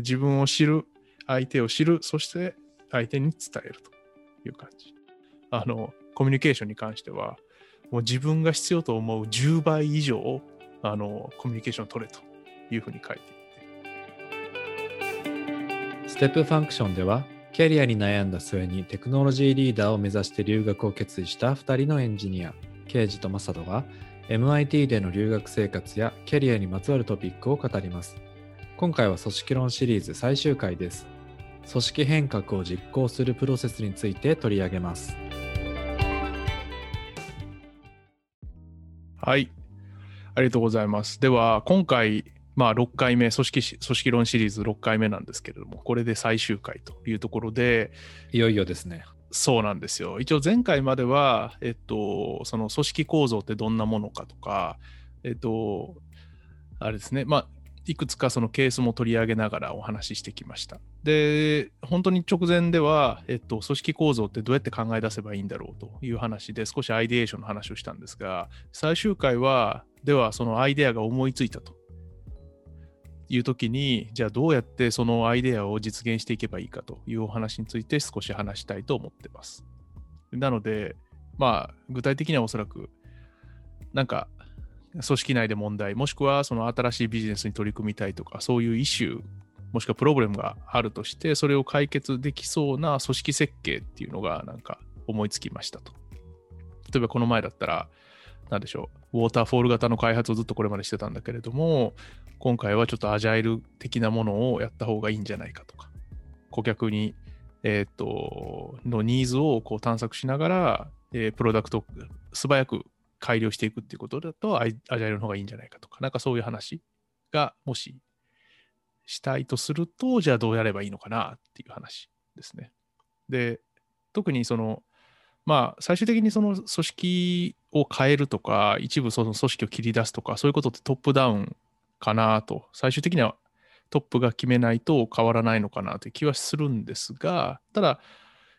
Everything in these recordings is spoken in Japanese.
自分を知る、相手を知る、そして相手に伝えるという感じ。あの、コミュニケーションに関しては、もう自分が必要と思う10倍以上、あの、コミュニケーションを取れというふうに書いていて。 Step Function では、キャリアに悩んだ末にテクノロジーリーダーを目指して留学を決意した2人のエンジニア、ケイジとマサドが MIT での留学生活やキャリアにまつわるトピックを語ります。今回は組織論シリーズ最終回です。組織変革を実行するプロセスについて取り上げます。はい。ありがとうございます。では、今回、まあ、6回目組織、組織論シリーズ6回目なんですけれども、これで最終回というところで、いよいよですね。そうなんですよ。一応前回までは、えっと、その組織構造ってどんなものかとか、えっと、あれですね、まあ、いくつかそのケースも取り上げながらお話ししてきました。で、本当に直前では、えっと、組織構造ってどうやって考え出せばいいんだろうという話で少しアイデエーションの話をしたんですが、最終回は、ではそのアイデアが思いついたという時に、じゃあどうやってそのアイデアを実現していけばいいかというお話について少し話したいと思ってます。なので、まあ、具体的にはおそらく、なんか組織内で問題、もしくはその新しいビジネスに取り組みたいとか、そういうイシュー、もしくはプロブレムがあるとして、それを解決できそうな組織設計っていうのがなんか思いつきましたと。例えばこの前だったら、なんでしょう、ウォーターフォール型の開発をずっとこれまでしてたんだけれども、今回はちょっとアジャイル的なものをやった方がいいんじゃないかとか、顧客に、えっ、と、のニーズをこう探索しながら、えー、プロダクトを素早く改良していくっていうことだとアジャイルの方がいいんじゃないかとか、なんかそういう話がもししたいとすると、じゃあどうやればいいのかなっていう話ですね。で、特にその、まあ、最終的にその組織を変えるとか、一部その組織を切り出すとか、そういうことってトップダウンかなと、最終的にはトップが決めないと変わらないのかなという気はするんですが、ただ、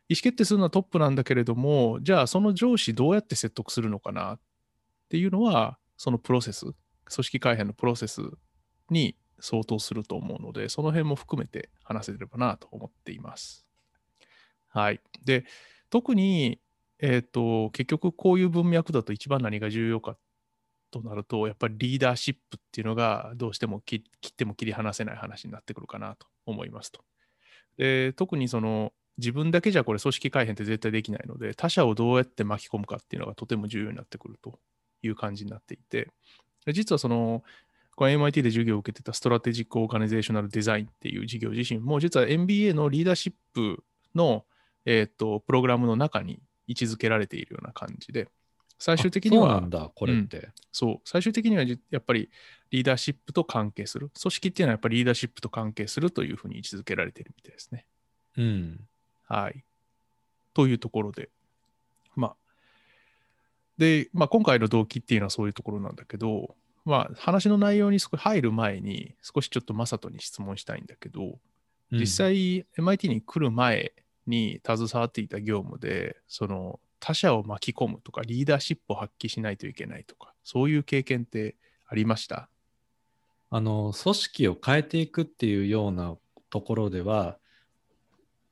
意思決定するのはトップなんだけれども、じゃあその上司どうやって説得するのかなっっていうのは、そのプロセス、組織改変のプロセスに相当すると思うので、その辺も含めて話せればなと思っています。はい。で、特に、えっ、ー、と、結局こういう文脈だと一番何が重要かとなると、やっぱりリーダーシップっていうのがどうしても切っても切り離せない話になってくるかなと思いますと。で、特にその自分だけじゃこれ組織改変って絶対できないので、他者をどうやって巻き込むかっていうのがとても重要になってくるという感じになっていて、実はその、この MIT で授業を受けてたストラテジック・オーガニゼーショナル・デザインっていう授業自身も、実は MBA のリーダーシップの、えーと、プログラムの中に位置づけられているような感じで、最終的には、そうなんだ、これって、うん、そう、最終的にはやっぱりリーダーシップと関係する。組織っていうのはやっぱりリーダーシップと関係するというふうに位置づけられているみたいですね。うん。はい。というところで、まあ、で、まあ、今回の動機っていうのはそういうところなんだけど、まあ、話の内容に少し入る前に、少しちょっとマサトに質問したいんだけど、実際、MIT に来る前に携わっていた業務で、その他者を巻き込むとか、リーダーシップを発揮しないといけないとか、そういう経験ってありました？あの組織を変えていくっていうようなところでは、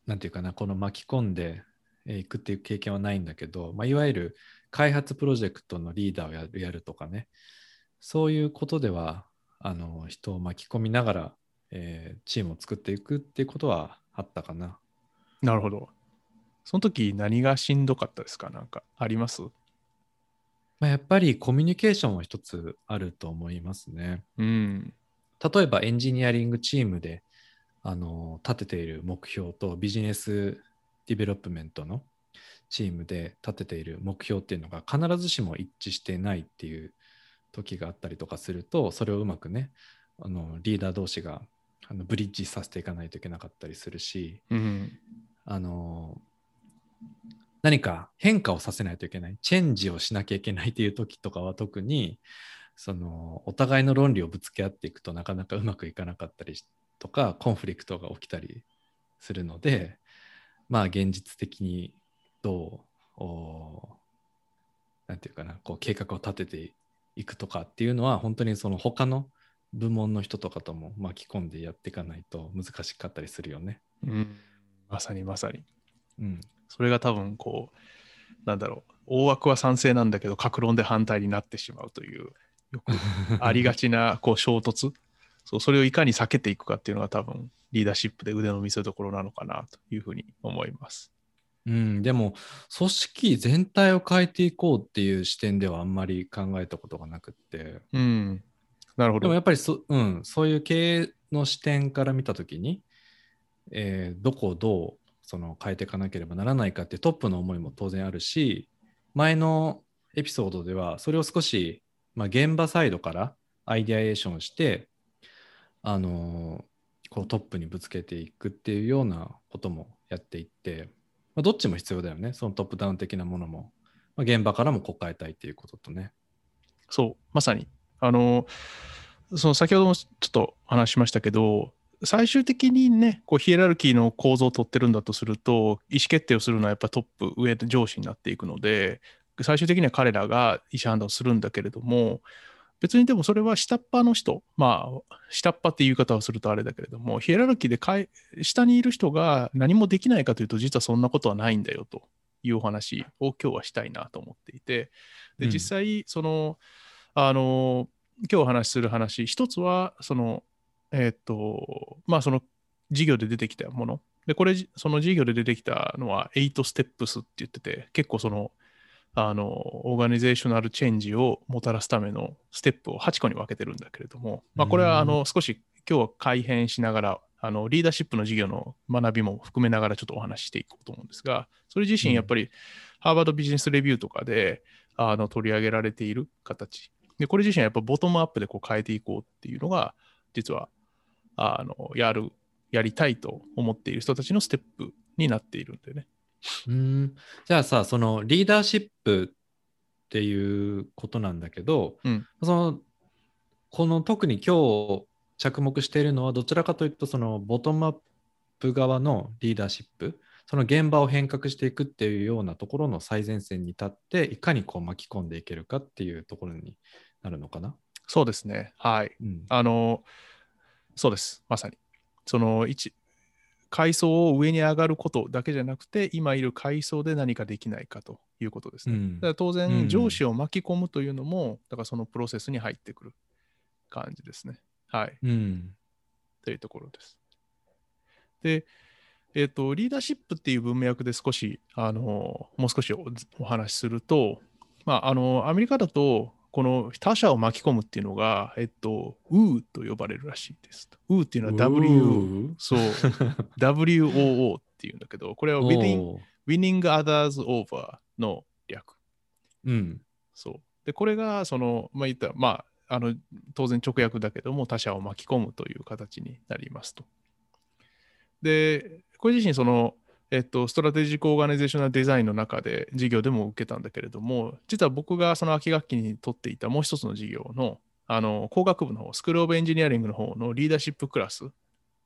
なんていうかな、この巻き込んでいくっていう経験はないんだけど、まあ、いわゆる開発プロジェクトのリーダーをやるとかね、そういうことでは、あの人を巻き込みながら、えー、チームを作っていくっていうことはあったかな。なるほど。その時何がしんどかったですか？なんかあります？まあ、やっぱりコミュニケーションは一つあると思いますね。うん、例えばエンジニアリングチームであの立てている目標と Business Development のチームで立てている目標っていうのが必ずしも一致してないっていう時があったりとかするとそれをうまくねあのリーダー同士があのブリッジさせていかないといけなかったりするし、うん、あの何か変化をさせないといけないチェンジをしなきゃいけないっていう時とかは特にそのお互いの論理をぶつけ合っていくとなかなかうまくいかなかったりとかコンフリクトが起きたりするのでまあ現実的にどうなんていうかなこう計画を立てていくとかっていうのは本当にその他の部門の人とかとも巻き込んでやっていかないと難しかったりするよね。うん、まさにまさに。うん。それが多分こう、なんだろう、大枠は賛成なんだけど、格論で反対になってしまうという、よく ありがちなこう衝突そう、それをいかに避けていくかっていうのが多分、リーダーシップで腕の見せ所なのかなというふうに思います。うん、でも組織全体を変えていこうっていう視点ではあんまり考えたことがなくってうん。なるほど。でもやっぱりそ,、うん、そういう経営の視点から見たときに、えーどこをどうその変えていかなければならないかってトップの思いも当然あるし前のエピソードではそれを少し、まあ、現場サイドからアイデアエーションして、あのーこうトップにぶつけていくっていうようなこともやっていって、まあ、どっちも必要だよねそのトップダウン的なものも、まあ、現場からもこう変えたいっていうこととね。そう、まさに。あの、その先ほどもちょっと話しましたけど、最終的にね、こうヒエラルキーの構造を取ってるんだとすると、意思決定をするのはやっぱトップ、上で上司になっていくので、最終的には彼らが意思判断をするんだけれども、別にでもそれは下っ端の人、まあ、下っ端っていう言い方をするとあれだけれども、ヒエラルキーでかい下にいる人が何もできないかというと、実はそんなことはないんだよというお話を今日はしたいなと思っていて、でうん実際、その、あの、今日お話しする話、一つは、その、えーっと、まあ、その事業で出てきたもの。で、これ、その事業で出てきたのは、8ステップスって言ってて、結構その、あの、オーガニゼーショナルチェンジをもたらすためのステップを8個に分けてるんだけれども、まあ、これは、あの、少し今日は改変しながら、あの、リーダーシップの授業の学びも含めながらちょっとお話ししていこうと思うんですが、それ自身やっぱり、ハーバードビジネスレビューとかで、あの、取り上げられている形。で、これ自身はやっぱボトムアップでこう変えていこうっていうのが、実は、あの、やる、やりたいと思っている人たちのステップになっているんでね。うんじゃあさそのリーダーシップっていうことなんだけど、うんそのこの特に今日着目しているのはどちらかというとそのボトムアップ側のリーダーシップその現場を変革していくっていうようなところの最前線に立っていかにこう巻き込んでいけるかっていうところになるのかな？そうですね。はい。うんあの、そうです。まさに。その一、階層を上に上がることだけじゃなくて、今いる階層で何かできないかということですね。うんだから当うん然、上司を巻き込むというのも、だからそのプロセスに入ってくる感じですね。はい。うんというところです。で、えっ、と、リーダーシップっていう文脈で少し、あの、もう少しおお話しすると、まあ、あの、アメリカだと、この他者を巻き込むっていうのが、えっと、ウーと呼ばれるらしいです。ウーっていうのは W、うそう、WOO っていうんだけど、これは winning, winning others over の略。うんそう。で、これが、その、まあ、言ったら、まあ、あの、当然直訳だけども、他者を巻き込むという形になりますと。で、これ自身、その、えっと、ストラテジック・オーガニゼーショナル・デザインの中で授業でも受けたんだけれども、実は僕がその秋学期に取っていたもう一つの授業の、あの、工学部の方、 School of Engineering の方のリーダーシップクラス。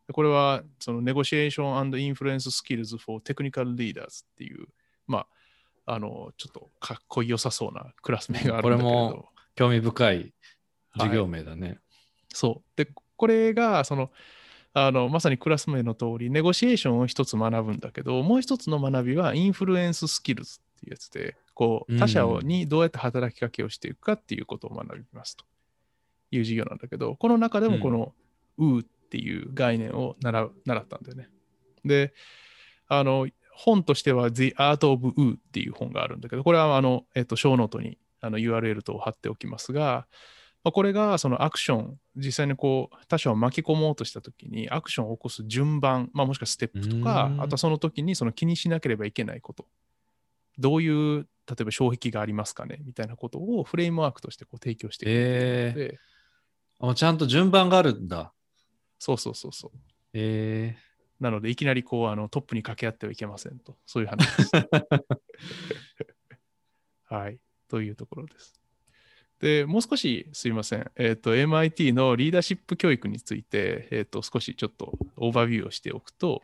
でこれは、その、 Negotiation Influence Skills for Technical Leaders っていう、まあ、あの、ちょっとかっこよさそうなクラス名があるんだけれど、これも興味深い授業名だね。そう。で、これが、その、あの、まさにクラス名の通り、 negotiation を一つ学ぶんだけど、もう一つの学びは、 influence skills っていうやつで、こう、他者にどうやって働きかけをしていくかっていうことを学びますと。いう授業なんだけど、この中でもこの、 Woo っていう概念を習う習ったんだよね。で、あの、本としては The Art of Woo っていう本があるんだけど、これはあの、えっと、ショーノートにあの URL と貼っておきますが、まあ、これがそのアクション、実際にこう他者を巻き込もうとしたときにアクションを起こす順番、まあ、もしくはステップとかう、んあとはその時にその気にしなければいけないこと、どういう例えば障壁がありますかねみたいなことをフレームワークとしてこう提供していくので、あちゃんと順番があるんだ。そうそうそうそう。えなので、いきなりこうあのトップに掛け合ってはいけませんと、そういう話です。はい、というところです。で、もう少しすいません、えっ、と、MIT のリーダーシップ教育について、えっ、と、少しちょっとオーバービューをしておくと、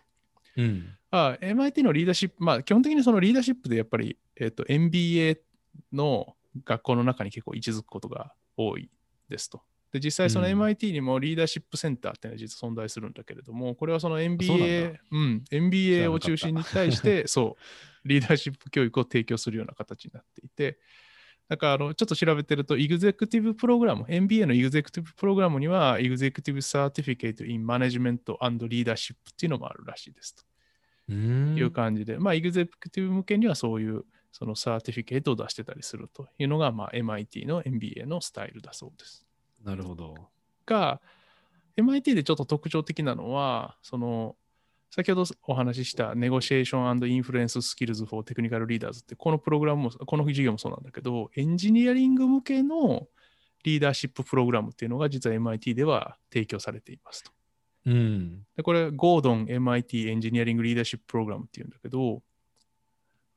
ーうん。あ MIT のリーダーシップ、まあ、基本的にそのリーダーシップでやっぱり、えっ、と、MBA の学校の中に結構位置づくことが多いですと。で、実際そのうん。MIT にもリーダーシップセンターっていうのは実は存在するんだけれども、これはその MBA だ、うん、MBA を中心に対して、そう、リーダーシップ教育を提供するような形になっていて、だからあのちょっと調べてると、エグゼクティブプログラム、MBA のエグゼクティブプログラムには、 Executive Certificate in Management and Leadership っていうのもあるらしいですという感じで、まあ、エグゼクティブ向けにはそういうそのサーティフィケートを出してたりするというのが、まあ、MIT の MBA のスタイルだそうです。なるほど。が、MIT でちょっと特徴的なのは、その、先ほどお話ししたネゴシエーションインフルエンススキルズ for Technical Leaders って、このプログラムも、この授業もそうなんだけど、エンジニアリング向けのリーダーシッププログラムっていうのが実は MIT では提供されていますと。うん。でこれ、ゴードン MIT エンジニアリングリーダーシッププログラムっていうんだけど、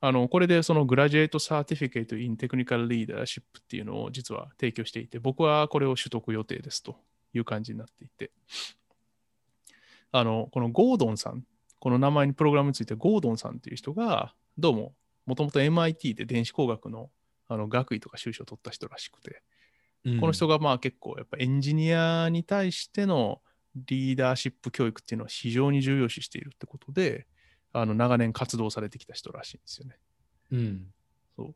あのこれでその Graduate Certificate in Technical Leadership っていうのを実は提供していて、僕はこれを取得予定ですという感じになっていて、あのこのゴードンさん、この名前にプログラムについてゴードンさんっていう人が、どうももともと MIT で電子工学のあの学位とか修士を取った人らしくて、この人が、がまあ結構やっぱエンジニアに対してのリーダーシップ教育っていうのは非常に重要視しているってことで、あの長年活動されてきた人らしいんですよね。うん。そう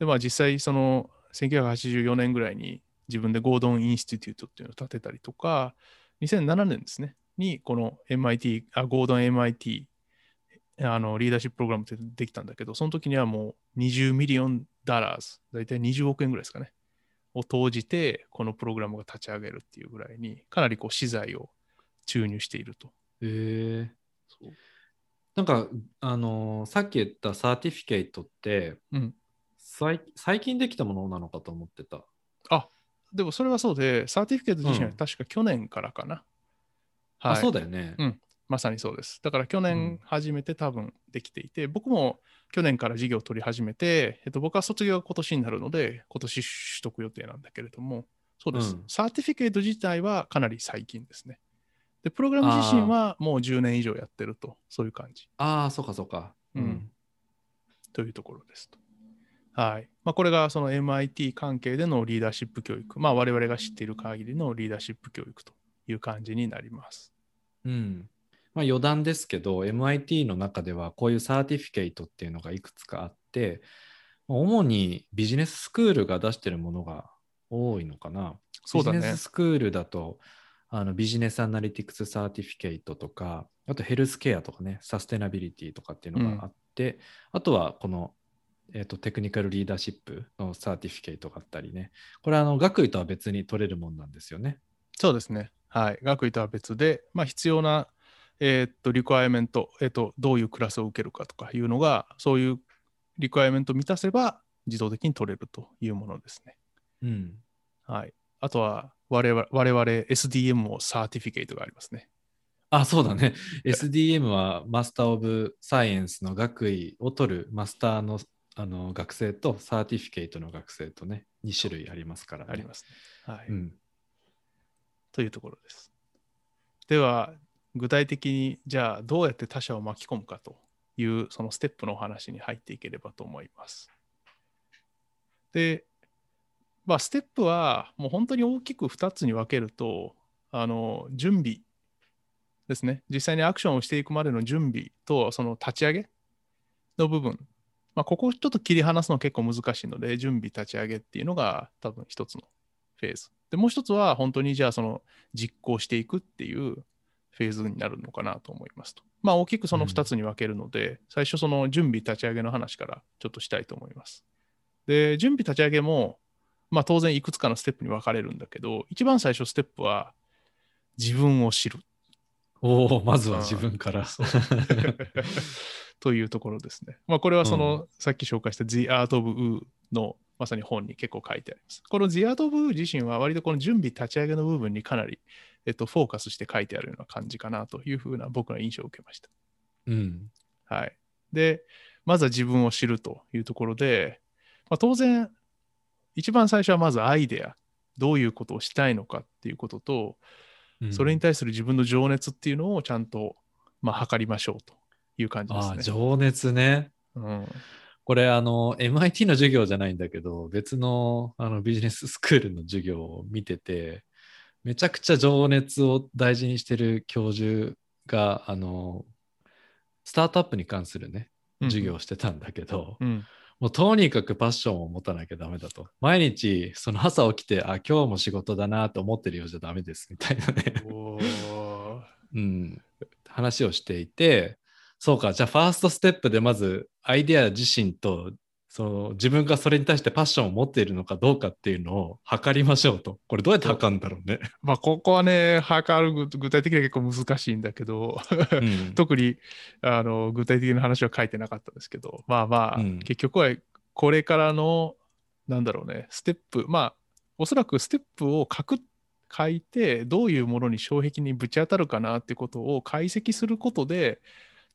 でまあ実際その1984年ぐらいに自分でゴードン・インスティテュートっていうのを立てたりとか、2007年ですね、にこの MIT、あゴードン MIT あのリーダーシッププログラムってできたんだけど、その時にはもう20 million dollars、大体20億円ぐらいですかね、を投じて、このプログラムが立ち上げるっていうぐらいに、かなりこう私財を注入していると。えー、そうなんか、あのーさっき言ったサーティフィケートって、うん最最近できたものなのかと思ってた。あでもそれはそうで、サーティフィケート自身はうん確か去年からかな。あ、そうだ。だよね。うんまさにそうです。だから去うん年初めて多分できていて、僕も去年から授業を取り始めて、えっと、僕は卒業が今年になるので、今年取得予定なんだけれども、そうです。うんサーティフィケート自体はかなり最近ですね。で、プログラム自身はもう10年以上やってると、そういう感じああ、そうかそうか。うんというところですと。はい。まあ、これがその MIT 関係でのリーダーシップ教育、まあ、我々が知っている限りのリーダーシップ教育という感じになります。うん。まあ余談ですけど、MIT の中ではこういうサーティフィケートっていうのがいくつかあって、主にビジネススクールが出してるものが多いのかな。そうだねビジネススクールだと、あのビジネスアナリティクスサーティフィケートとか、あとヘルスケアとかね、サステナビリティとかっていうのがあって、あとはこの、えー、とテクニカルリーダーシップのサーティフィケートがあったりね、これはあの学位とは別に取れるもんなんですよね。そうですね。はい。学位とは別で、まあ、必要な、えーっと、 requirement、えーっと、どういうクラスを受けるかとかいうのが、そういう requirement を満たせば、自動的に取れるというものですね。うん。はい。あとは、我々、我々 SDM もサーティフィケートがありますね。あ、そうだね。SDM は Master of Science の学位を取るマスターのあの学生とサーティフィケートの学生とね、2種類ありますからね。ありますね。はい。うん。というところです。では、具体的に、じゃあ、どうやって他者を巻き込むかという、そのステップのお話に入っていければと思います。で、まあ、ステップは、もう本当に大きく2つに分けると、あの、準備ですね。実際にアクションをしていくまでの準備と、その立ち上げの部分。まあ、ここをちょっと切り離すの結構難しいので、準備、立ち上げっていうのが多分一つのフェーズ。で、もう一つは本当にじゃあその実行していくっていうフェーズになるのかなと思いますと。まあ大きくその2つに分けるので、最初その準備立ち上げの話からちょっとしたいと思います。で、準備立ち上げも、まあ当然いくつかのステップに分かれるんだけど、一番最初ステップは自分を知る。おお、まずは自分から。そう というところですね。まあこれはその、さっき紹介した The Art of Woo のまさに本に結構書いてあります。この Woo 自身は割とこの準備立ち上げの部分にかなり、えっと、フォーカスして書いてあるような感じかなというふうな僕の印象を受けました。うん。はい。で、まずは自分を知るというところで、まあ、当然、一番最初はまずアイデア、どういうことをしたいのかっていうことと、うんそれに対する自分の情熱っていうのをちゃんと、まあ、測りましょうという感じですああ、ね。情熱ね。うん、これ、あの、MIT の授業じゃないんだけど、別のあのビジネススクールの授業を見てて、めちゃくちゃ情熱を大事にしてる教授が、あの、スタートアップに関するね、授業をしてたんだけど、うん。もうとにかくパッションを持たなきゃダメだと。毎日、その朝起きて、あ、今日も仕事だなと思ってるようじゃダメですみたいなね、うん、話をしていて、そうか、じゃあファーストステップでまずアイデア自身と、その自分がそれに対してパッションを持っているのかどうかっていうのを測りましょうと。これどうやって測るんだろうね。まあ、ここはね、測る具具体的には結構難しいんだけど、うん 特にあの具体的な話は書いてなかったですけど、まあまあ、うん結局はこれからの、なんだろうね、ステップ、まあ、おそらくステップを書く、書いて、どういうものに障壁にぶち当たるかなってことを解析することで、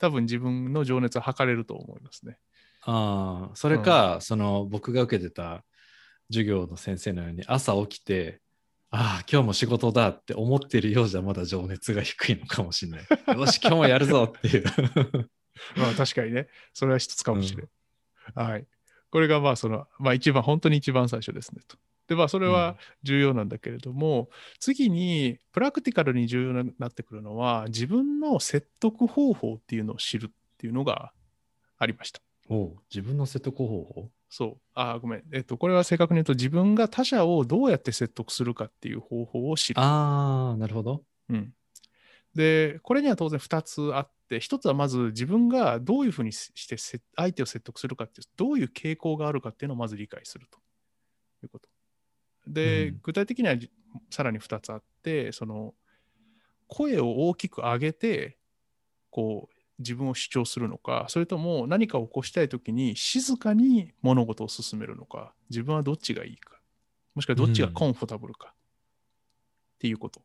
多分自分の情熱は測れると思いますね。ああ、それか、その僕が受けてた授業の先生のように朝起きて、ああ、今日も仕事だって思ってるようじゃまだ情熱が低いのかもしれない。よし、今日もやるぞっていう。まあ確かにね、それは一つかもしれん。はい。これがまあその、まあ一番、本当に一番最初ですねと。で、まあそれは重要なんだけれども、次にプラクティカルに重要になってくるのは、自分の説得方法っていうのを知るっていうのがありました。おう自分の説得方法？そう。あー、ごめん。えっと、これは正確に言うと、自分が他者をどうやって説得するかっていう方法を知る。ああ、なるほど。うん、で、これには当然2つあって、1つはまず自分がどういうふうにしてせ相手を説得するかっていう、どういう傾向があるかっていうのをまず理解するということ。で、うん具体的にはじさらに2つあって、その声を大きく上げて、こう、自分を主張するのか、それとも何かを起こしたいときに静かに物事を進めるのか、自分はどっちがいいか、もしくはどっちがコンフォタブルか、っていうこと。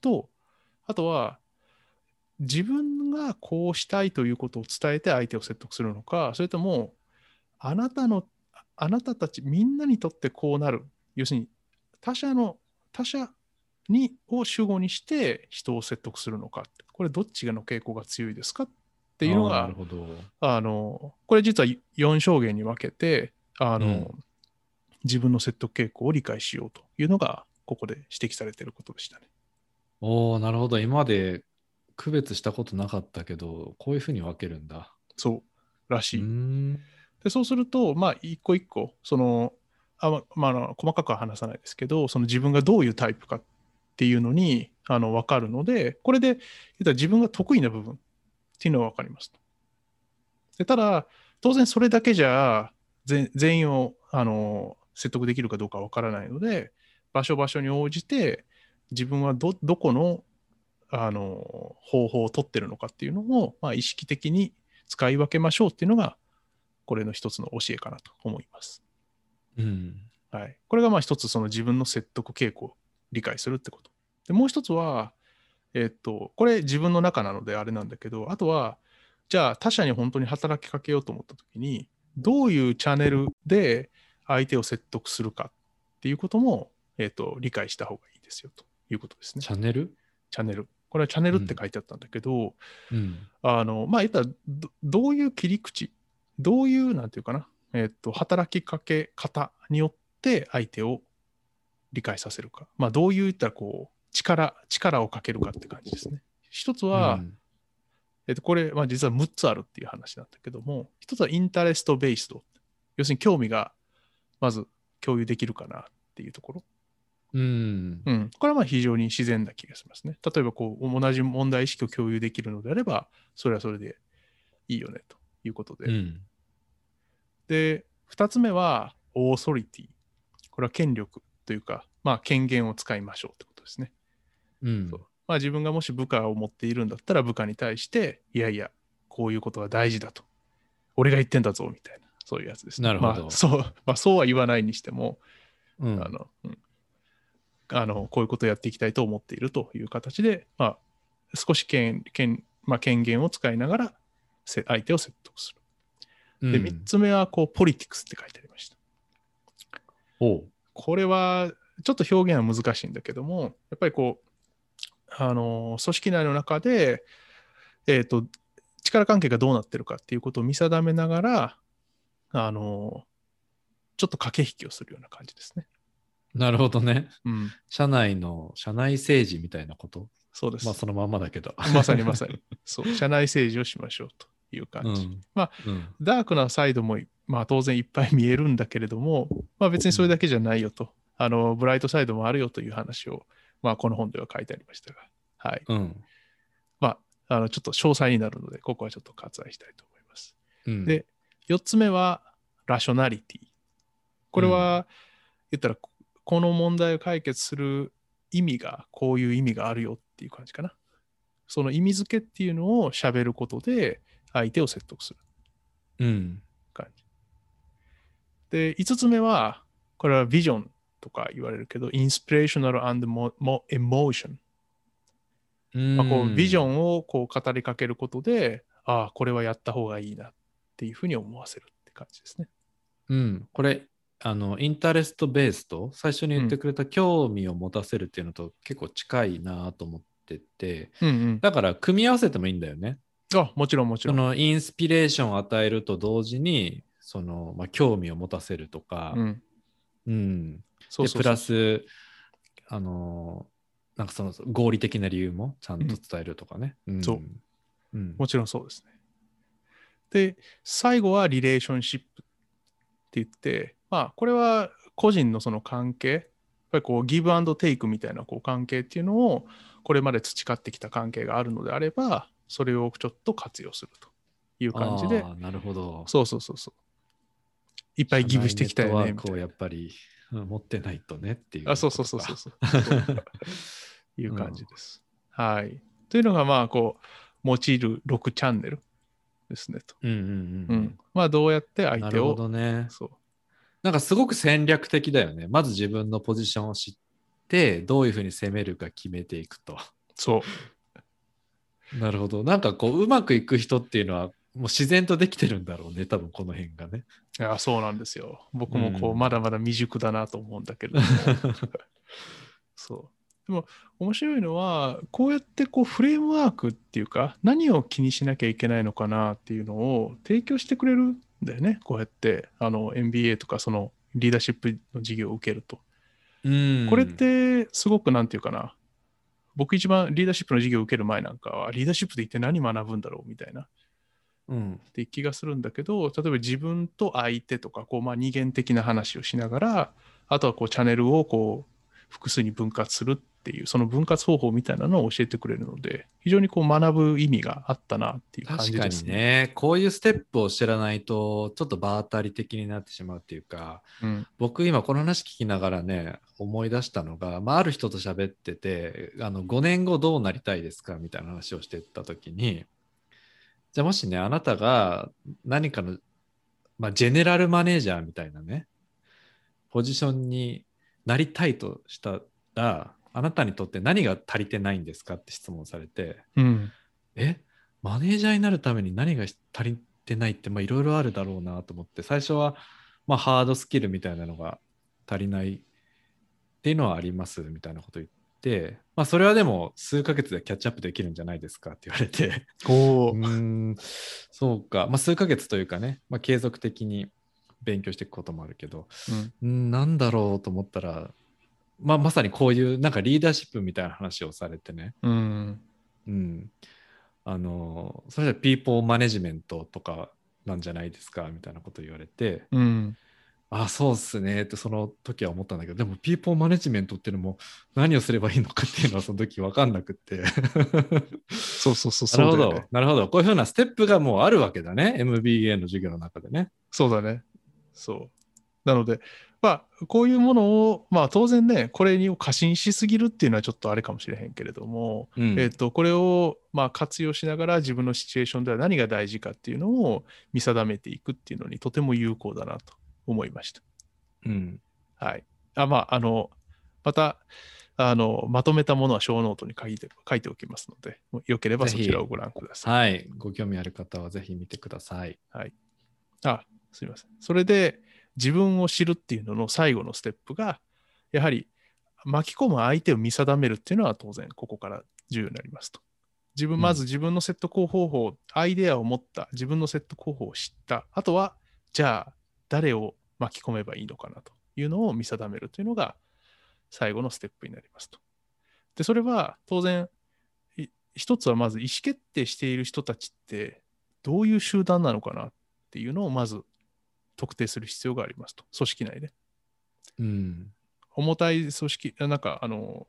と、あとは、自分がこうしたいということを伝えて相手を説得するのか、それとも、あなたの、あなたたちみんなにとってこうなる。要するに、他者の、他者にを主語にして人を説得するのか。これどっちの傾向が強いですかっていうのがあの、これ実は4証言に分けて、あの、うん自分の説得傾向を理解しようというのが、ここで指摘されていることでしたね。おおなるほど。今まで区別したことなかったけど、こういうふうに分けるんだ。そうらしい。でそうすると、まあ、一個一個、その、あまあの、細かくは話さないですけど、その自分がどういうタイプかっていうのにあの分かるので、これで言ったら自分が得意な部分っていうのは分かります。でただ、当然それだけじゃ全全員をあの説得できるかどうか分からないので、場所場所に応じて自分はどどこのあの方法を取ってるのかっていうのを、まあ、意識的に使い分けましょうっていうのが、これの一つの教えかなと思います。うん。はい、これがまあ一つその自分の説得傾向を理解するってこと。でもう一つは、えっと、これ自分の中なのであれなんだけど、あとは、じゃあ他者に本当に働きかけようと思ったときに、どういうチャンネルで相手を説得するかっていうことも、えっと、理解した方がいいですよということですね。チャンネル？チャンネル。これはチャンネルって書いてあったんだけど、うん。あの、まあ、言ったらど、どういう切り口、どういう、なんていうかな、えっと、働きかけ方によって相手を理解させるか。まあ、どういったら、こう、力、力をかけるかって感じですね。一つは、うんえっと、これ、まあ、実は6つあるっていう話なんだけども、一つはインタレストベースド。要するに興味が、まず共有できるかなっていうところ。うん。うん。これはまあ非常に自然な気がしますね。例えば、こう、同じ問題意識を共有できるのであれば、それはそれでいいよね、ということで。うん。で、二つ目は、オーソリティ。これは権力というか、まあ、権限を使いましょうってことですね。うんそうまあ、自分がもし部下を持っているんだったら、部下に対して、いやいや、こういうことは大事だと。俺が言ってんだぞ、みたいな、そういうやつですね。なるほどまあ、そう、まあ、そうは言わないにしても、うんあの、うんあの、こういうことをやっていきたいと思っているという形で、まあ、少し権権,、まあ、権限を使いながら、せ相手を説得する。で、うん3つ目は、こう、ポリティクスって書いてありました。おうこれは、ちょっと表現は難しいんだけども、やっぱりこう、あの、組織内の中で、えっ、と、力関係がどうなってるかっていうことを見定めながら、あの、ちょっと駆け引きをするような感じですね。なるほどね。うん、社内の、社内政治みたいなこと？そうです。まあそのまんまだけど。まさにまさに。そう、社内政治をしましょうという感じ。うん。まあ、うん。ダークなサイドも、まあ、当然いっぱい見えるんだけれども、まあ、別にそれだけじゃないよと、あのブライトサイドもあるよという話を、まあ、この本では書いてありましたが、はいうん。まあ、あのちょっと詳細になるので、ここはちょっと割愛したいと思います。うん、で、4つ目は、ラショナリティ。これは、言ったら、この問題を解決する意味が、こういう意味があるよっていう感じかな。その意味付けっていうのを喋ることで、相手を説得する。うん。感じ。で、5つ目は、これはビジョンとか言われるけど、インスピレーショナル and mo- mo- emotion。まあ、こうビジョン。ンをこう語りかけることで、ああ、これはやった方がいいなっていうふうに思わせるって感じですね。うん。これ、あの、インタレストベースと最初に言ってくれた興味を持たせるっていうのと結構近いなと思ってて、うんうん。だから組み合わせてもいいんだよね。あ、もちろんもちろん。そのインスピレーションを与えると同時に、その、まあ、興味を持たせるとか、うん。うん。そうプラスあのなんかその合理的な理由もちゃんと伝えるとかね、うんそううんもちろんそうですね。で、最後はリレーションシップって言って、まあ、これは個人のその関係、やっぱりこうギブアンドテイクみたいなこう関係っていうのを、これまで培ってきた関係があるのであれば、それをちょっと活用するという感じでなるほどそうそうそうそう。いっぱいギブしてきたよね。みたいな社内ネットワークをやっぱりうん持ってないとねっていうあ、そうそうそうそうそそう。いう感じです。はい。というのが、まあ、こう、用いる6チャンネルですねと。うんうんううんん、まあ、どうやって相手を、なるほどねそう。なんかすごく戦略的だよねまず自分のポジションを知ってどういうふうに攻めるか決めていくとそう。なるほどなんかこううまくいく人っていうのはもう自然とできてるんだろうね多分この辺がねいや、そうなんですよ。僕もこう、うんまだまだ未熟だなと思うんだけれども。そう。でも、面白いのは、こうやってこう、フレームワークっていうか、何を気にしなきゃいけないのかなっていうのを提供してくれるんだよね。こうやって、あの、MBA とか、その、リーダーシップの授業を受けると。うんこれって、すごくなんていうかな。僕一番リーダーシップの授業を受ける前なんかは、リーダーシップで一体何学ぶんだろうみたいな。うんって気がするんだけど例えば自分と相手とかこう、まあ、二元的な話をしながらあとはこうチャンネルをこう複数に分割するっていうその分割方法みたいなのを教えてくれるので非常にこう学ぶ意味があったなっていう感じ確かですにね、こういうステップを知らないと、ちょっと場当たり的になってしまうっていうか、うん。僕今この話聞きながらね、思い出したのが、まあ、ある人と喋ってて、あの5年後どうなりたいですかみたいな話をしてた時に、じゃあもしね、あなたが何かの、まあ、ジェネラルマネージャーみたいなね、ポジションになりたいとしたら、あなたにとって何が足りてないんですかって質問されて、うん。え？マネージャーになるために何が足りてないっていろいろあるだろうなと思って最初は、まあ、ハードスキルみたいなのが足りないっていうのはありますみたいなこと言って、まあ、それはでも数ヶ月でキャッチアップできるんじゃないですかって言われて。うー。ん。そうか、まあ、数ヶ月というかね、まあ、継続的に勉強していくこともあるけどうん。うんなんだろうと思ったら、まあ、まさにこういうなんかリーダーシップみたいな話をされてね。うん。うん、あのそれじゃピーポーマネジメントとかなんじゃないですかみたいなこと言われてうん。あそうっすねってその時は思ったんだけどでもピーポーマネジメントっていうのも何をすればいいのかっていうのはその時分かんなくって。そうそうそうなるほど、なるほど。こういうふうなステップがもうあるわけだね。MBA の授業の中でね。そうだねそう。なのでまあこういうものをまあ当然ねこれに過信しすぎるっていうのはちょっとあれかもしれへんけれども、うん。えっとこれをまあ活用しながら自分のシチュエーションでは何が大事かっていうのを見定めていくっていうのにとても有効だなと思いました。うん。はい。あまあ、あの、また、あの、まとめたものはショーノートに書いて書いておきますので、もよければそちらをご覧ください。はい。ご興味ある方はぜひ見てください。あ、すみません。それで、自分を知るっていうのの最後のステップが、やはり巻き込む相手を見定めるっていうのは当然ここから重要になりますと。自分、うんまず自分の説得方法、アイデアを持った、自分の説得方法を知った。あとは、じゃあ、誰を巻き込めばいいのかなというのを見定めるというのが、最後のステップになりますと。で、それは当然、い一つはまず意思決定している人たちってどういう集団なのかなっていうのをまず特定する必要がありますと。組織内で。うん。重たい組織、あなんか、あの、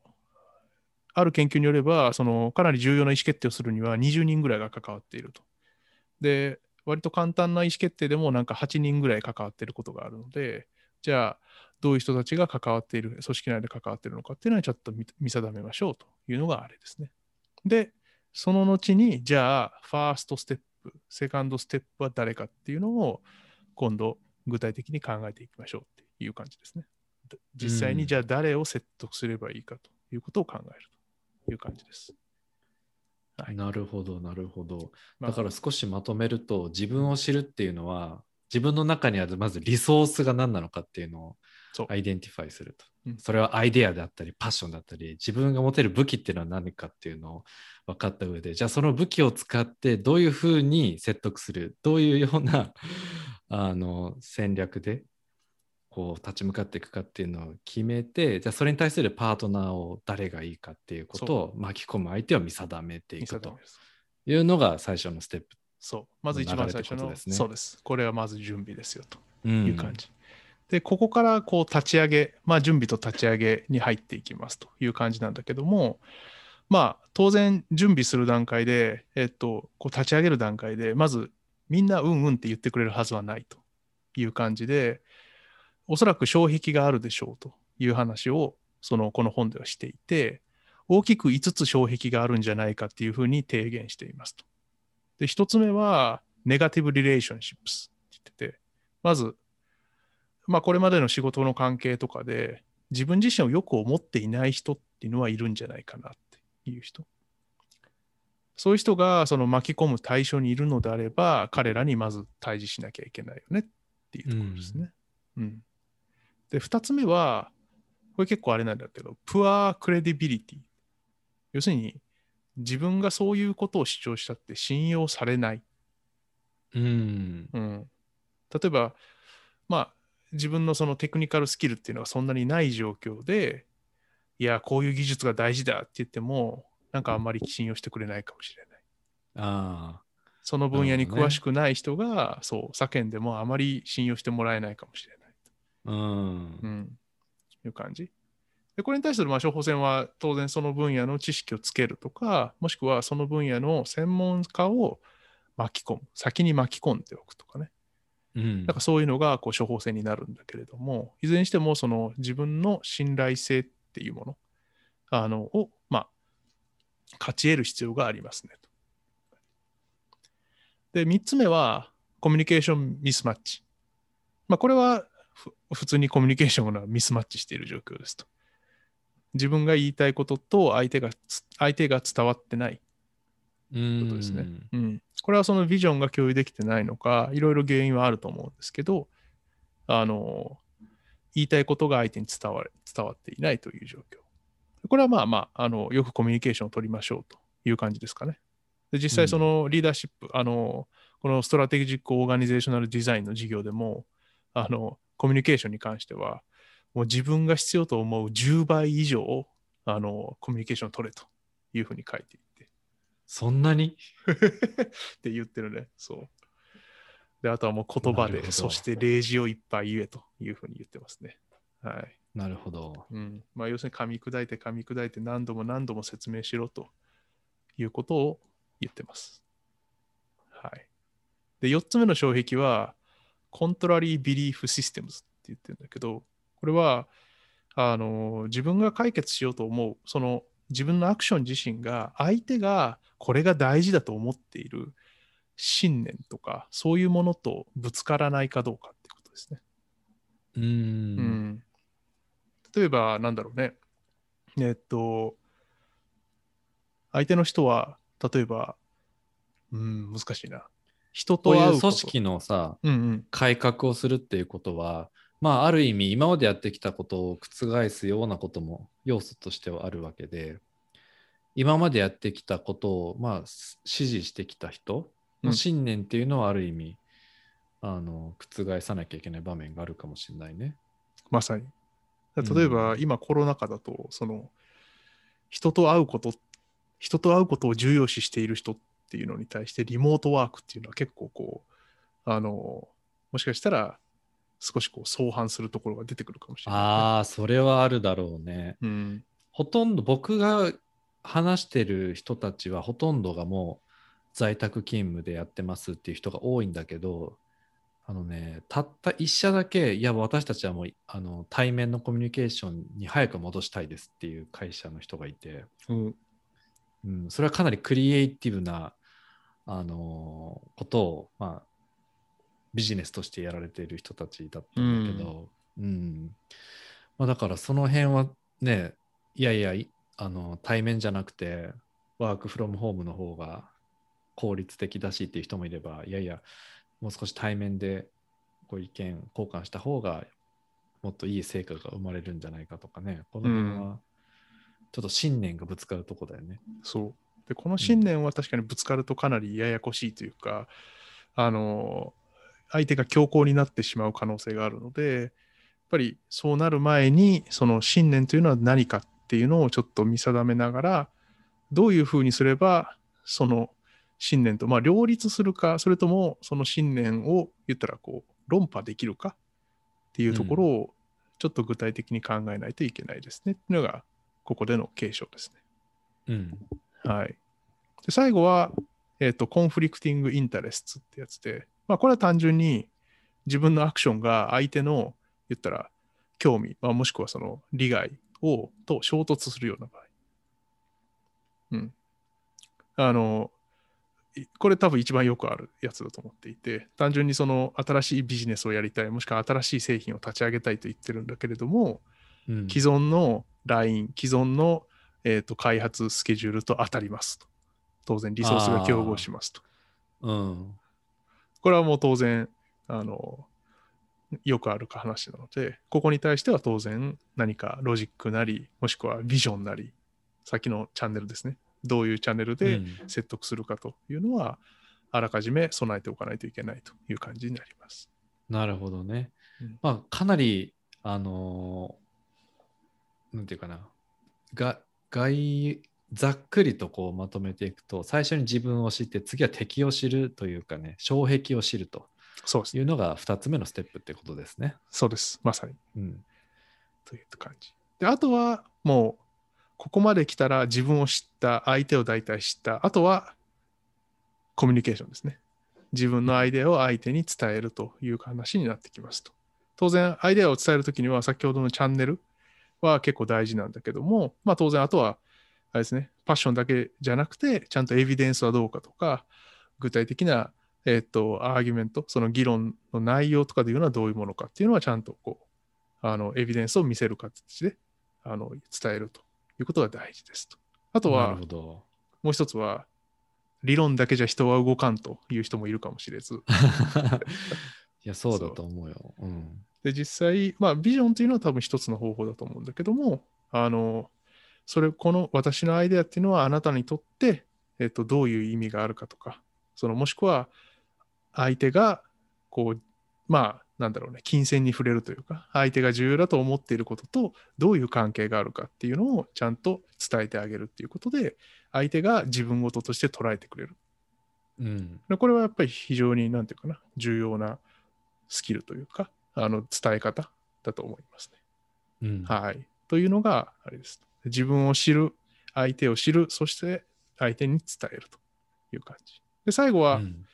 ある研究によれば、そのかなり重要な意思決定をするには20人ぐらいが関わっていると。で、割と簡単な意思決定でもなんか8人ぐらい関わっていることがあるので、じゃあ、どういう人たちが関わっている、組織内で関わっているのかっていうのはちょっと見見定めましょうというのがあれですね。で、その後に、じゃあ、ファーストステップ、セカンドステップは誰かっていうのを、今度、具体的に考えていきましょうっていう感じですね。実際うんにじゃあ誰を説得すればいいかということを考えるという感じです。はいなるほど、なるほど。まあだから少しまとめると、自分を知るっていうのは、自分の中にあるまずリソースが何なのかっていうのを identify すると。うんそれはアイデアであったり、パッションだったり、自分が持てる武器っていうのは何かっていうのを分かった上で、じゃあその武器を使ってどういうふうに説得する、どういうような あの戦略でこう立ち向かっていくかっていうのを決めて、じゃあそれに対するパートナーを誰がいいかっていうことを巻き込む相手を見定めていくというのが最初のステップ。そう。まず一番最初の、そうです。これはまず準備ですよとうんいう感じ。で、ここからこう立ち上げ、まあ準備と立ち上げに入っていきますという感じなんだけども、まあ当然準備する段階で、えっと、こう立ち上げる段階で、まずみんなうんうんって言ってくれるはずはないという感じで、おそらく障壁があるでしょうという話を、そのこの本ではしていて、大きく5つ障壁があるんじゃないかっていうふうに提言していますと。で、1つ目は、ネガティブ・リレーションシップスって言ってて、まず、まあ、これまでの仕事の関係とかで、自分自身をよく思っていない人っていうのはいるんじゃないかなっていう人。そういう人がその巻き込む対象にいるのであれば、彼らにまず対峙しなきゃいけないよねっていうところですね。うん。で、二つ目は、これ結構あれなんだけど、プアクレディビリティ。要するに、自分がそういうことを主張したって信用されない。うん。うん、例えば、まあ、自分のそのテクニカルスキルっていうのがそんなにない状況で、いや、こういう技術が大事だって言っても、なんかあんまり信用してくれないかもしれない。あその分野に詳しくない人が、そう、叫んでもあまり信用してもらえないかもしれない。あ。うんう。ん、いう感じ。で、これに対するまあ処方箋は当然その分野の知識をつけるとか、もしくはその分野の専門家を巻き込む、先に巻き込んでおくとかね。うんなんかそういうのがこう処方箋になるんだけれども、いずれにしてもその自分の信頼性っていうものあのを、まあ、勝ち得る必要がありますねと。で、3つ目はコミュニケーションミスマッチ。まあ、これはふ普通にコミュニケーションがミスマッチしている状況ですと。自分が言いたいことと相手がつ相手が伝わってないうんことですね。うん、これはそのビジョンが共有できてないのか、いろいろ原因はあると思うんですけど、あの、言いたいことが相手に伝われ伝わっていないという状況。これはまあまあ、あのよくコミュニケーションを取りましょうという感じですかね。で実際そのリーダーシップ、あの、このストラテジック・オーガニゼーショナル・デザインの授業でも、あの、コミュニケーションに関しては、もう自分が必要と思う10倍以上、あの、コミュニケーションを取れというふうに書いていて。そんなに？って言ってるね。そう。で、あとはもう言葉で、そして例示をいっぱい言えというふうに言ってますね。はい。なるほど。うん。まあ、要するに噛み砕いて噛み砕いて何度も何度も説明しろということを言ってます。はい。で、4つ目の障壁は、Contrary Belief Systems って言ってるんだけど、これは、あの、自分が解決しようと思う、その自分のアクション自身が、相手がこれが大事だと思っている信念とか、そういうものとぶつからないかどうかってことですね。う。うんん例えば、なんだろうね。えっと、相手の人は、例えば、うん、難しいな。人と会うことう組織のさ、うんうん、改革をするっていうことは、まあ、ある意味、今までやってきたことを覆すようなことも要素としてはあるわけで、今までやってきたことを、まあ、す支持してきた人の信念っていうのは、ある意味、あの、覆さなきゃいけない場面があるかもしれないね。まさに。例えばうん今コロナ禍だと、その人と会うこと、人と会うことを重要視している人っていうのに対してリモートワークっていうのは結構こう、あの、もしかしたら少しこう相反するところが出てくるかもしれない、ああ、それはあるだろうね。うん。ほとんど僕が話してる人たちはほとんどがもう在宅勤務でやってますっていう人が多いんだけど、あのね、たった一社だけ、いや、私たちはもうあの対面のコミュニケーションに早く戻したいですっていう会社の人がいて、うん。うん、それはかなりクリエイティブな、あのーことを、まあ、ビジネスとしてやられている人たちだったんだけど、うんまあ、だからその辺はねいやいやいあの対面じゃなくてワークフロムホームの方が効率的だしっていう人もいればいやいやもう少し対面でご意見交換した方がもっといい成果が生まれるんじゃないかとかねこの辺うはちょっと信念がぶつかるとこだよね。そう。で、この信念は確かにぶつかるとかなりややこしいというか、あの、相手が強硬になってしまう可能性があるので、やっぱりそうなる前に、その信念というのは何かっていうのをちょっと見定めながら、どういうふうにすれば、その信念と、まあ、両立するか、それともその信念を言ったらこう論破できるかっていうところをちょっと具体的に考えないといけないですね。っていうのが、ここでの継承ですね。うん。はい。で最後は、えっ、と、コンフリクティングインタレストってやつで、まあ、これは単純に自分のアクションが相手の、言ったら、興味、まあ、もしくはその利害を、と衝突するような場合。うん。あの、いこれ多分一番よくあるやつだと思っていて、単純にその新しいビジネスをやりたい、もしくは新しい製品を立ち上げたいと言ってるんだけれども、うん既存のライン、既存の、えー、と開発スケジュールと当たりますと。当然、リソースが競合しますと。うん。これはもう当然、あの、よくある話なので、ここに対しては当然何かロジックなり、もしくはビジョンなり、さっきのチャンネルですね。どういうチャンネルでうん説得するかというのは、あらかじめ備えておかないといけないという感じになります。なるほどね。うんまあ、かなり、あのーなんていうかな、が概ざっくりとこうまとめていくと、最初に自分を知って、次は敵を知るというかね、障壁を知ると。いうのが2つ目のステップってことですね。そうです。まさに。うん。という感じ。で、あとはもう、ここまで来たら自分を知った、相手を大体知った、あとはコミュニケーションですね。自分のアイデアを相手に伝えるという話になってきますと。当然、アイデアを伝えるときには、先ほどのチャンネルは結構大事なんだけども、まあ当然、あとは、あれですね、パッションだけじゃなくて、ちゃんとエビデンスはどうかとか、具体的な、えっ、と、アーギュメント、その議論の内容とかでいうのはどういうものかっていうのは、ちゃんとこう、あの、エビデンスを見せる形で、あの、伝えるということが大事ですと。あとなは。もう一つは、理論だけじゃ人は動かんという人もいるかもしれず。いや、そうだと思うよ。うん。で、実際、まあ、ビジョンというのは多分一つの方法だと思うんだけども、あの、それ、この私のアイデアっていうのはあなたにとって、えっと、どういう意味があるかとか、そのもしくは相手が、こう、まあ、なんだろうね、金銭に触れるというか、相手が重要だと思っていることとどういう関係があるかっていうのをちゃんと伝えてあげるっていうことで、相手が自分事として捉えてくれる。うん。でこれはやっぱり非常に、なんていうかな、重要なスキルというか、あの伝え方だと思いますね。うん。はい。というのが、あれです。自分を知る、相手を知る、そして相手に伝えるという感じ。で、最後は、うん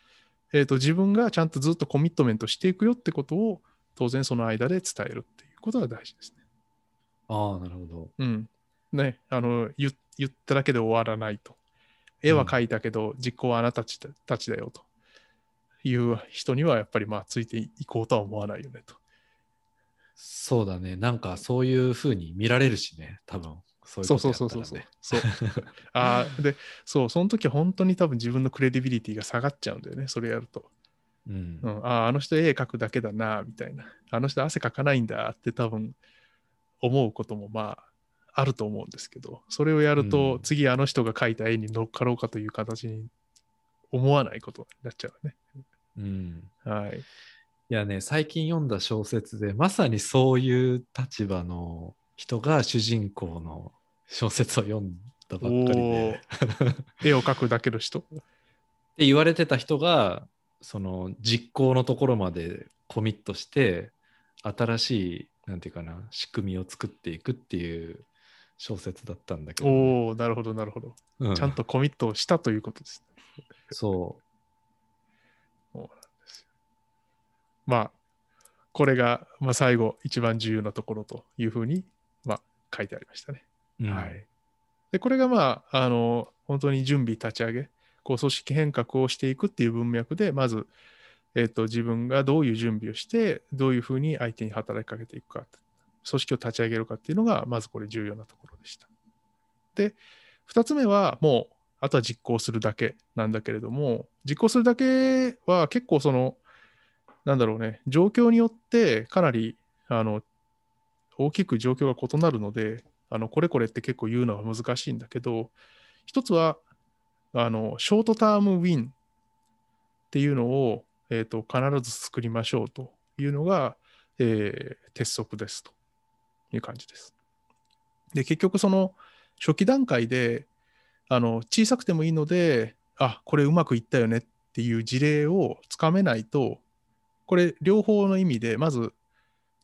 えーと、自分がちゃんとずっとコミットメントしていくよってことを、当然その間で伝えるっていうことが大事ですね。ああ、なるほど。うん。ね、あの、言言っただけで終わらないと。絵は描いたけど、実行はあなたたちだたちだよという人には、やっぱりまあ、ついていこうとは思わないよねと。そうだね。なんかそういうふうに見られるしね、多分。そういうそうことそうやったらね。そうそうそう。そう あーで、そう、その時は本当に多分自分のクレディビリティが下がっちゃうんだよね、それやると。うんう。ん、ああ、あの人絵描くだけだな、みたいな。あの人汗かかないんだって多分思うこともまあ、あると思うんですけど、それをやると、うん次あの人が描いた絵に乗っかろうかという形に思わないことになっちゃうね。うん。はい。いやね、最近読んだ小説で、まさにそういう立場の人が主人公の小説を読んだばっかりで。絵を描くだけの人？って言われてた人が、その実行のところまでコミットして、新しい、なんていうかな、仕組みを作っていくっていう小説だったんだけどね、おおなるほど、なるほど。うんちゃんとコミットしたということです。そまあ、これが、まあ、最後、一番重要なところというふうに、まあ、書いてありましたね。う。うんはい。で、これがまあ、あの、本当に準備立ち上げ、こう、組織変革をしていくっていう文脈で、まず、えっ、と、自分がどういう準備をして、どういうふうに相手に働きかけていくか、組織を立ち上げるかっていうのが、まずこれ重要なところでした。で、二つ目は、もう、あとは実行するだけなんだけれども、実行するだけは結構その、なんだろうね、状況によってかなり、あの、大きく状況が異なるので、あの、これこれって結構言うのは難しいんだけど、一つは、あの、ショートタームウィンっていうのを、えっ、と、必ず作りましょうというのが、えー鉄則ですという感じです。で、結局その初期段階で、あの、小さくてもいいので、あ、これうまくいったよねっていう事例をつかめないと、これ両方の意味で、まず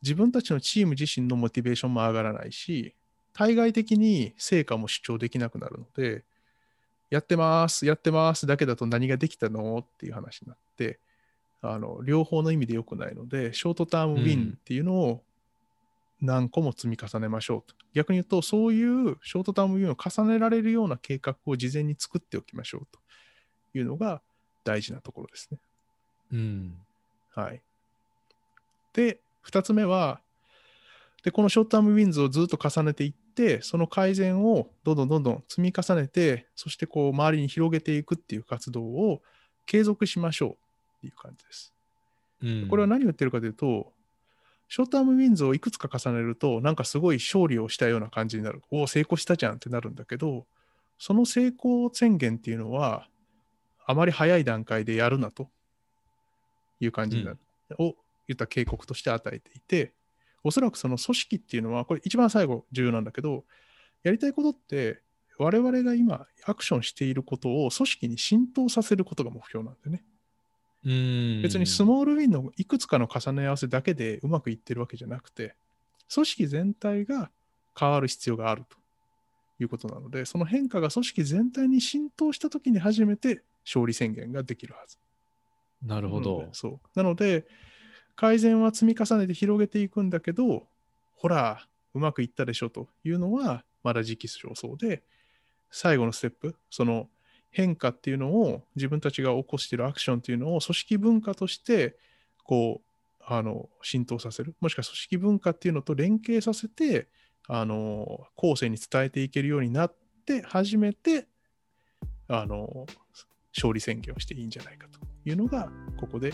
自分たちのチーム自身のモチベーションも上がらないし、対外的に成果も主張できなくなるので、やってます、やってますだけだと何ができたのっていう話になって、あの両方の意味で良くないので、ショートタームウィンっていうのを何個も積み重ねましょうと。逆に言うと、そういうショートタームウィンを重ねられるような計画を事前に作っておきましょうというのが大事なところですね。うん。はい。で、2つ目は、で、このショートタームウィンズをずっと重ねていって、その改善をどんどんどんどん積み重ねて、そしてこう周りに広げていくっていう活動を継続しましょうっていう感じです。うん、これは何を言ってるかというと、ショートタームウィンズをいくつか重ねると、なんかすごい勝利をしたような感じになる。おお、成功したじゃんってなるんだけど、その成功宣言っていうのは、あまり早い段階でやるなという感じになる。を言った警告として与えていて、おそらくその組織っていうのは、これ一番最後重要なんだけど、やりたいことって、我々が今アクションしていることを組織に浸透させることが目標なんだよね。うん、別にスモールウィンのいくつかの重ね合わせだけでうまくいってるわけじゃなくて、組織全体が変わる必要があるということなので、その変化が組織全体に浸透したときに初めて勝利宣言ができるはず。なるほど。そう。なので、改善は積み重ねて広げていくんだけど、ほら、うまくいったでしょというのは、まだ時期尚早で、最後のステップ、その変化っていうのを自分たちが起こしているアクションっていうのを組織文化として、こう、あの、浸透させる。もしくは組織文化っていうのと連携させて、あの、後世に伝えていけるようになって、初めて、あの、勝利宣言をしていいんじゃないかというのが、ここで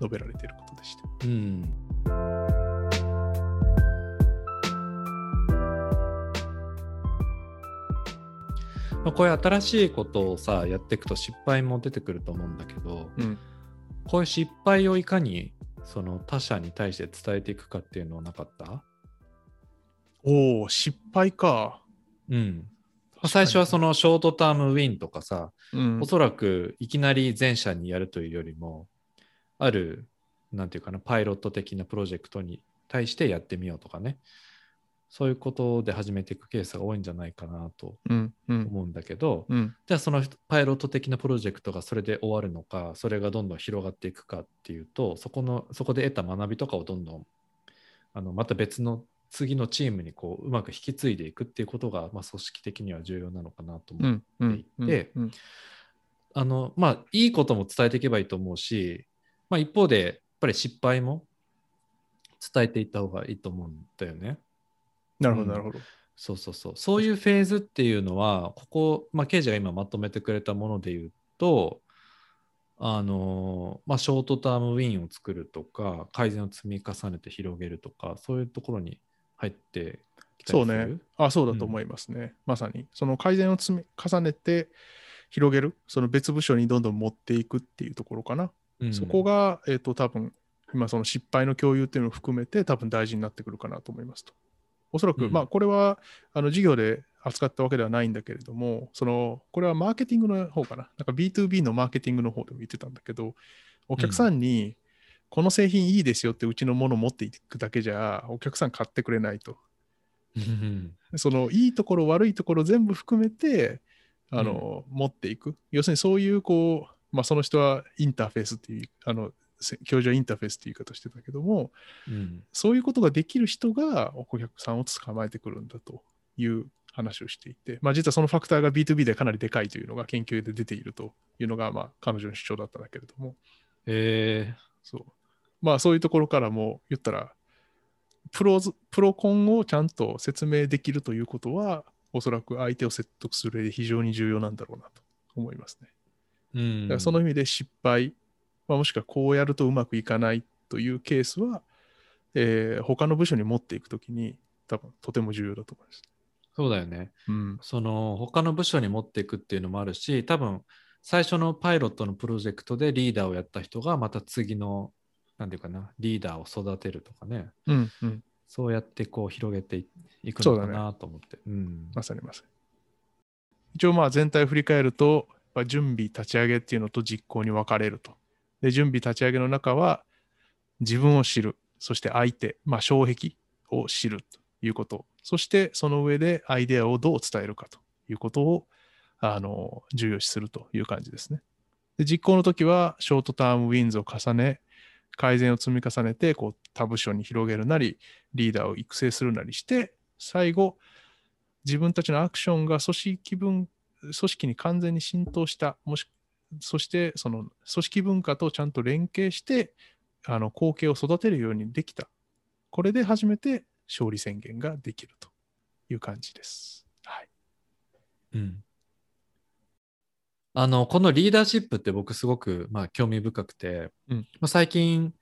述べられていることでした。うん。まあこういう新しいことをさやっていくと失敗も出てくると思うんだけど、うんこういう失敗をいかにその他者に対して伝えていくかっていうのはなかった？おお、失敗か。うん。まあ最初はそのショートタームウィンとかさ、うんおそらくいきなり全社にやるというよりも、ある、なんていうかな、パイロット的なプロジェクトに対してやってみようとかね、そういうことで始めていくケースが多いんじゃないかなとうんうん。思うんだけど、うん。じゃあそのパイロット的なプロジェクトがそれで終わるのか、それがどんどん広がっていくかっていうと、そこのそこで得た学びとかをどんどんあのまた別の次のチームにこううまく引き継いでいくっていうことが、まあ、組織的には重要なのかなと思う。うんうんうんでうん。あのまあいいことも伝えていけばいいと思うし、まあ、一方でやっぱり失敗も伝えていった方がいいと思うんだよね。なるほど、うんなるほど。そうそうそう。そういうフェーズっていうのは、ここ、まあ、刑事が今まとめてくれたもので言うと、あのまあ、ショートタームウィンを作るとか、改善を積み重ねて広げるとか、そういうところに入ってきたそうりするね。あ、そうだと思いますね。まさに。その改善を積み重ねて広げる、その別部署にどんどん持っていくっていうところかな。うんそこが、えっ、と、多分今その失敗の共有っていうのを含めて多分大事になってくるかなと思いますと。おそらく、うんまあこれはあの授業で扱ったわけではないんだけれども、そのこれはマーケティングの方かな。なんか B2B のマーケティングの方でも言ってたんだけど、お客さんにこの製品いいですよってうちのものを持っていくだけじゃお客さん買ってくれないと。うんそのいいところ悪いところ全部含めてあの、持っていく要するにそういうこう、まあ、その人はインターフェースっていうあのせ教授はインターフェースっていう言い方してたけどもうん。そういうことができる人がお客さんを捕まえてくるんだという話をしていて、まあ、実はそのファクターが B2B でかなりでかいというのが研究で出ているというのが、まあ、彼女の主張だったんだけれども。え。そう。まあそういうところからも言ったらプロズプロコンをちゃんと説明できるということはおそらく相手を説得する上で非常に重要なんだろうなと思いますね。ーうんだからその意味で失敗、まあ、もしくはこうやるとうまくいかないというケースは、えー他の部署に持っていくときに多分とても重要だと思います。そうだよね。うん、その他の部署に持っていくっていうのもあるし、多分最初のパイロットのプロジェクトでリーダーをやった人がまた次の、なんていうかな、リーダーを育てるとかね、うん、うん。そうやってこう広げていいくのかそうだねなと思って。うんまさにまさに。一応まあ全体を振り返ると、ぱ準備立ち上げっていうのと実行に分かれると。で、準備立ち上げの中は自分を知る、そして相手、まあ障壁を知るということ、そしてその上でアイデアをどう伝えるかということをあの重要視するという感じですね。で、実行の時はショートタームウィンズを重ね、改善を積み重ねてこう他部署に広げるなり、リーダーを育成するなりして、最後、自分たちのアクションが組織分、組織に完全に浸透した、もしそしてその組織文化とちゃんと連携して、あの後継を育てるようにできた。これで初めて勝利宣言ができるという感じです。はい。うんあのこのリーダーシップって僕すごく、まあ、興味深くて、うんまあ、最近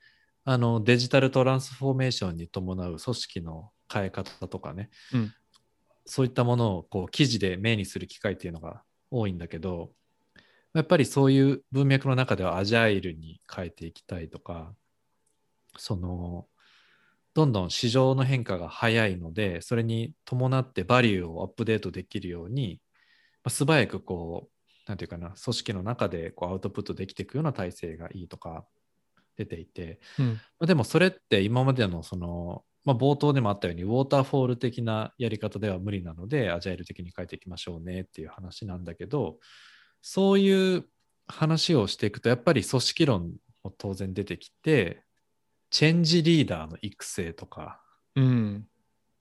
あのデジタルトランスフォーメーションに伴う組織の変え方とかね、うんそういったものをこう記事で目にする機会っていうのが多いんだけどやっぱりそういう文脈の中ではアジャイルに変えていきたいとかそのどんどん市場の変化が早いのでそれに伴ってバリューをアップデートできるように、まあ、素早くこうなんていうかな組織の中でこうアウトプットできていくような体制がいいとか出ていて、うん。まあ、でもそれって今までのその、まあ、冒頭でもあったようにウォーターフォール的なやり方では無理なのでアジャイル的に変えていきましょうねっていう話なんだけどそういう話をしていくとやっぱり組織論も当然出てきてチェンジリーダーの育成とかうん。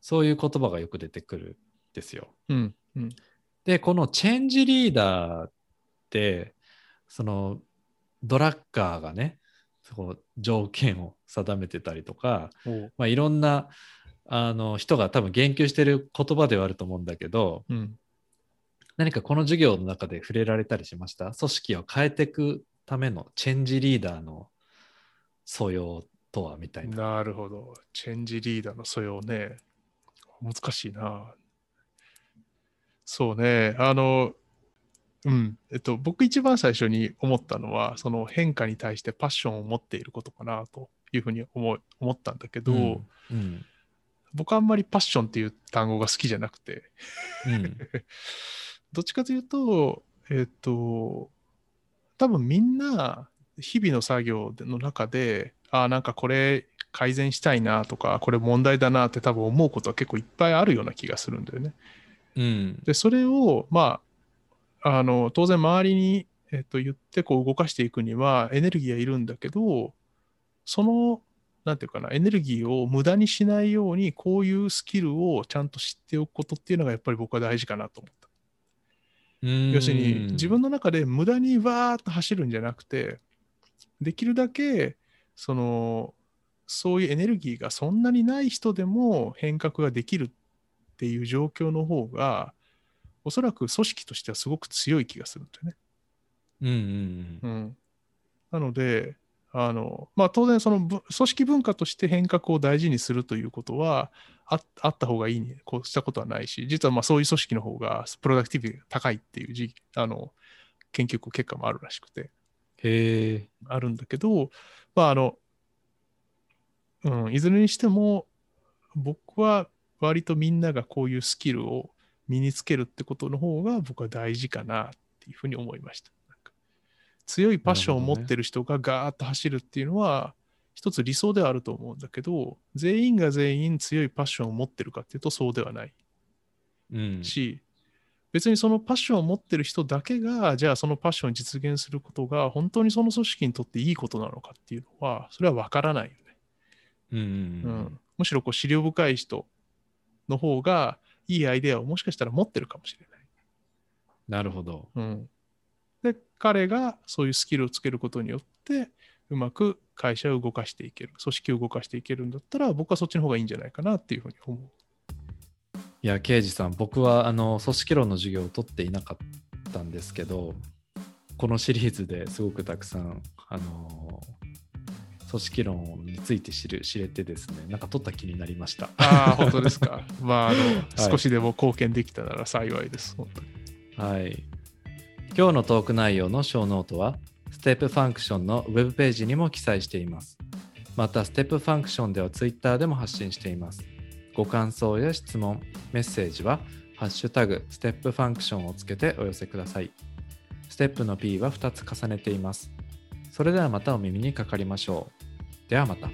そういう言葉がよく出てくるんですよ。うん。うん。でこのチェンジリーダーってそのドラッカーがねそう条件を定めてたりとか、まあ、いろんなあの人が多分言及してる言葉ではあると思うんだけどうん。何かこの授業の中で触れられたりしました？組織を変えていくためのチェンジリーダーの素養とはみたいな。なるほど。チェンジリーダーの素養ね。難しいな。そうね。あの、うん。えっと、僕一番最初に思ったのは、その変化に対してパッションを持っていることかなというふうに思う思ったんだけど、うん。うん。僕あんまりパッションっていう単語が好きじゃなくて、うん。どっちかというと、えっと、多分みんな日々の作業の中で、ああ、なんかこれ改善したいなとか、これ問題だなって多分思うことは結構いっぱいあるような気がするんだよね。うん。で、それを、まあ、あの、当然周りに、えっと、言ってこう動かしていくにはエネルギーはいるんだけど、その、なんていうかな、エネルギーを無駄にしないように、こういうスキルをちゃんと知っておくことっていうのがやっぱり僕は大事かなと思った。要するに自分の中で無駄にわーっと走るんじゃなくてできるだけそのそういうエネルギーがそんなにない人でも変革ができるっていう状況の方がおそらく組織としてはすごく強い気がするんだよね。うんうんうん、なのであの、まあ、当然そのぶ組織文化として変革を大事にするということはああった方がいいにこうしたことはないし実はまあそういう組織の方がプロダクティビティが高いっていうじあの研究結果もあるらしくて。へえあるんだけど、まあ、あのうん、いずれにしても、僕は割とみんながこういうスキルを身につけるってことの方が僕は大事かなっていうふうに思いました。強いパッションを持ってる人がガーッと走るっていうのは、一つ理想ではあると思うんだけど、全員が全員強いパッションを持ってるかっていうとそうではないうん。し、別にそのパッションを持ってる人だけが、じゃあそのパッションを実現することが本当にその組織にとっていいことなのかっていうのは、それは分からないよね。うんうん、むしろこう資料深い人の方がいいアイデアをもしかしたら持ってるかもしれない。なるほど。うん、で彼がそういうスキルをつけることによってうまく会社を動かしていける組織を動かしていけるんだったら僕はそっちの方がいいんじゃないかなっていうふうに思う。いや、刑事さん、僕はあの組織論の授業を取っていなかったんですけど、このシリーズですごくたくさん、あの組織論について知る知れてですね、なんか取った気になりました。ああ本当ですか？まああの、い少しでも貢献できたなら幸いです。はい。今日のトーク内容のショーノートは、ステップファンクションのウェブページにも記載しています。また、ステップファンクションでは Twitter でも発信しています。ご感想や質問、メッセージは、ハッシュタグ、ステップファンクションをつけてお寄せください。ステップの P は2つ重ねています。それではまたお耳にかかりましょう。ではまた。